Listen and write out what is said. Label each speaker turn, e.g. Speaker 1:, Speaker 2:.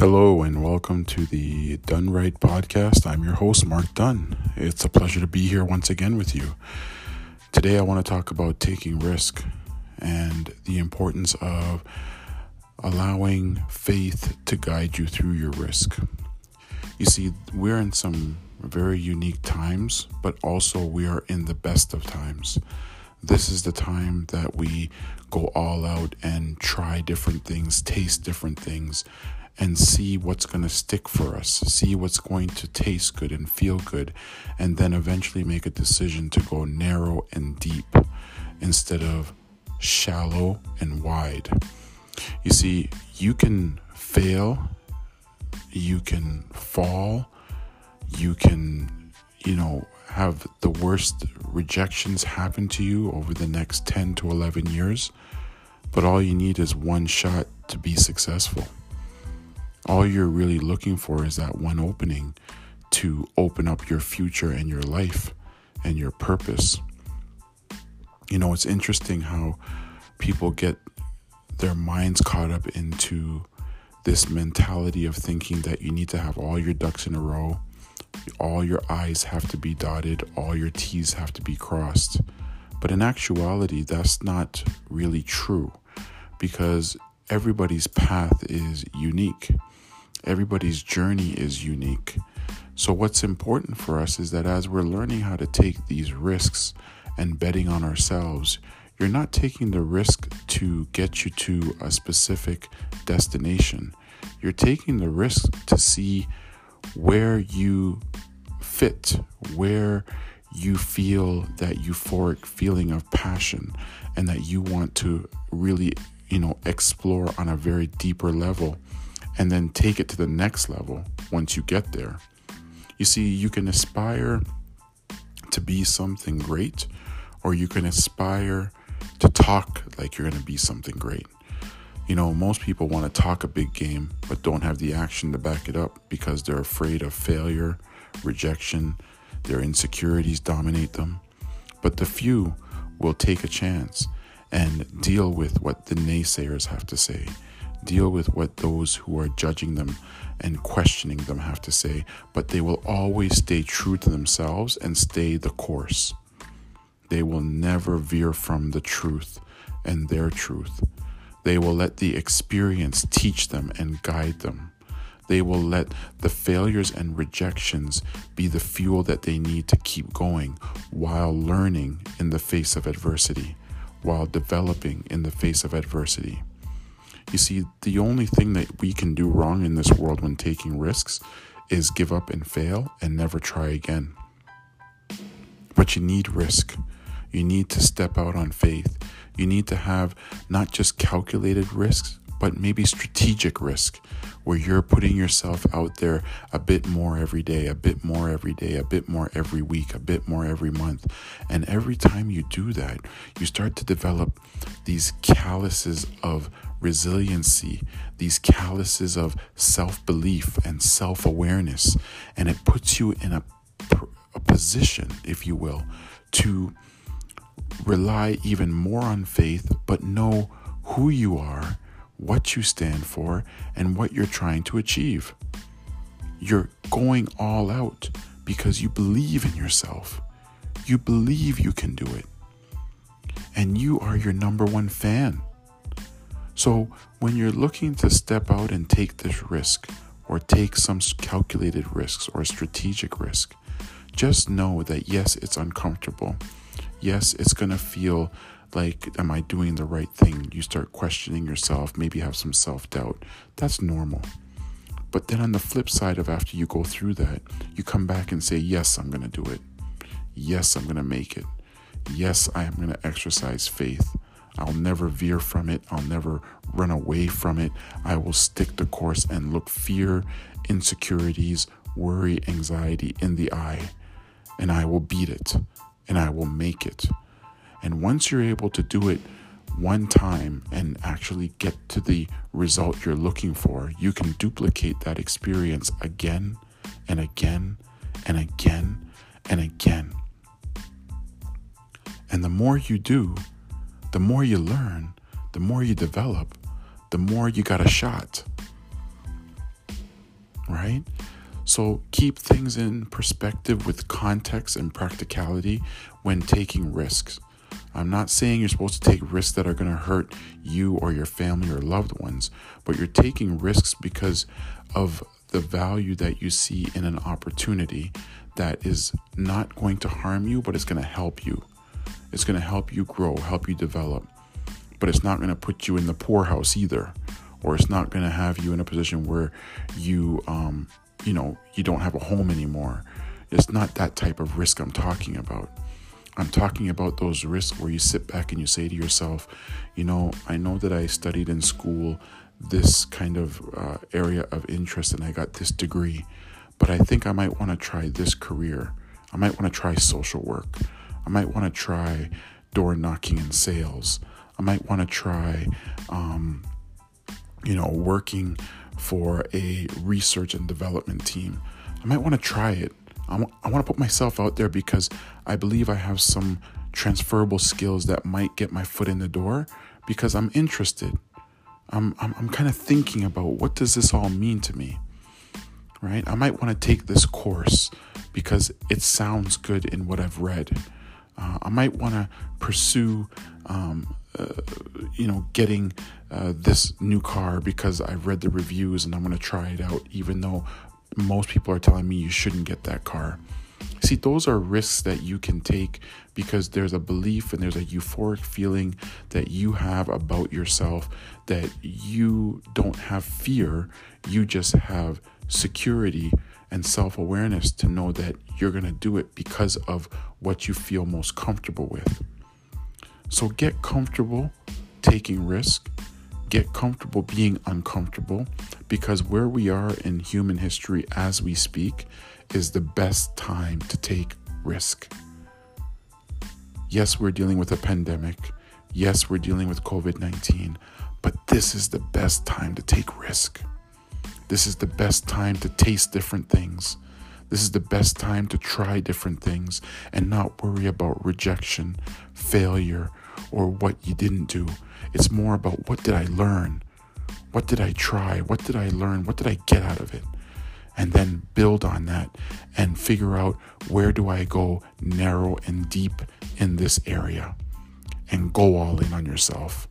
Speaker 1: Hello and welcome to the Done Right podcast. I'm your host, Mark Dunn. It's a pleasure to be here once again with you. Today, I want to talk about taking risk and the importance of allowing faith to guide you through your risk. You see, we're in some very unique times, but also we are in the best of times. This is the time that we go all out and try different things, taste different things and see what's going to stick for us, see what's going to taste good and feel good, and then eventually make a decision to go narrow and deep instead of shallow and wide. You see, you can fail, you can fall, you can, you know, have the worst rejections happen to you over the next 10 to 11 years, but all you need is one shot to be successful all you're really looking for is that one opening to open up your future and your life and your purpose. You know, it's interesting how people get their minds caught up into this mentality of thinking that you need to have all your ducks in a row, all your I's have to be dotted, all your T's have to be crossed. But in actuality, that's not really true because everybody's path is unique. Everybody's journey is unique. So, what's important for us is that as we're learning how to take these risks and betting on ourselves, you're not taking the risk to get you to a specific destination. You're taking the risk to see where you fit, where you feel that euphoric feeling of passion and that you want to really, you know, explore on a very deeper level and then take it to the next level once you get there. You see, you can aspire to be something great, or you can aspire to talk like you're going to be something great. You know, most people want to talk a big game, but don't have the action to back it up because they're afraid of failure, rejection, their insecurities dominate them. But the few will take a chance and deal with what the naysayers have to say deal with what those who are judging them and questioning them have to say, but they will always stay true to themselves and stay the course. They will never veer from the truth and their truth. They will let the experience teach them and guide them. They will let the failures and rejections be the fuel that they need to keep going while learning in the face of adversity, while developing in the face of adversity. You see, the only thing that we can do wrong in this world when taking risks is give up and fail and never try again. But you need risk. You need to step out on faith. You need to have not just calculated risks, but maybe strategic risk where you're putting yourself out there a bit more every day, a bit more every day, a bit more every week, a bit more every month. And every time you do that, you start to develop these calluses of resiliency, these calluses of self belief and self awareness. And it puts you in a, a position, if you will, to rely even more on faith, but know who you are, what you stand for, and what you're trying to achieve. You're going all out because you believe in yourself. You believe you can do it. And you are your number one fan. So, when you're looking to step out and take this risk, or take some calculated risks or strategic risk, just know that yes, it's uncomfortable. Yes, it's going to feel like, am I doing the right thing? You start questioning yourself, maybe have some self doubt. That's normal. But then on the flip side of after you go through that, you come back and say, yes, I'm going to do it. Yes, I'm going to make it. Yes, I am going to exercise faith. I'll never veer from it. I'll never run away from it. I will stick the course and look fear, insecurities, worry, anxiety in the eye, and I will beat it and I will make it. And once you're able to do it one time and actually get to the result you're looking for, you can duplicate that experience again and again and again and again. And the more you do, the more you learn, the more you develop, the more you got a shot. right? So keep things in perspective with context and practicality when taking risks. I'm not saying you're supposed to take risks that are going to hurt you or your family or loved ones, but you're taking risks because of the value that you see in an opportunity that is not going to harm you, but it's going to help you. It's going to help you grow, help you develop, but it's not going to put you in the poorhouse either, or it's not going to have you in a position where you, um, you know, you don't have a home anymore. It's not that type of risk I'm talking about. I'm talking about those risks where you sit back and you say to yourself, you know, I know that I studied in school this kind of uh, area of interest and I got this degree, but I think I might want to try this career. I might want to try social work. I might want to try door knocking and sales. I might want to try, um, you know, working for a research and development team. I might want to try it. I, w- I want to put myself out there because I believe I have some transferable skills that might get my foot in the door because I'm interested. I'm, I'm, I'm kind of thinking about what does this all mean to me, right? I might want to take this course because it sounds good in what I've read. Uh, I might want to pursue, um, uh, you know, getting uh, this new car because I've read the reviews and I'm going to try it out, even though most people are telling me you shouldn't get that car. See, those are risks that you can take because there's a belief and there's a euphoric feeling that you have about yourself that you don't have fear, you just have security and self awareness to know that you're going to do it because of what you feel most comfortable with. So get comfortable taking risk get comfortable being uncomfortable because where we are in human history as we speak is the best time to take risk. Yes, we're dealing with a pandemic. Yes, we're dealing with COVID 19, but this is the best time to take risk. This is the best time to taste different things. This is the best time to try different things and not worry about rejection, failure, or what you didn't do. It's more about what did I learn? What did I try? What did I learn? What did I get out of it? And then build on that and figure out where do I go narrow and deep in this area and go all in on yourself.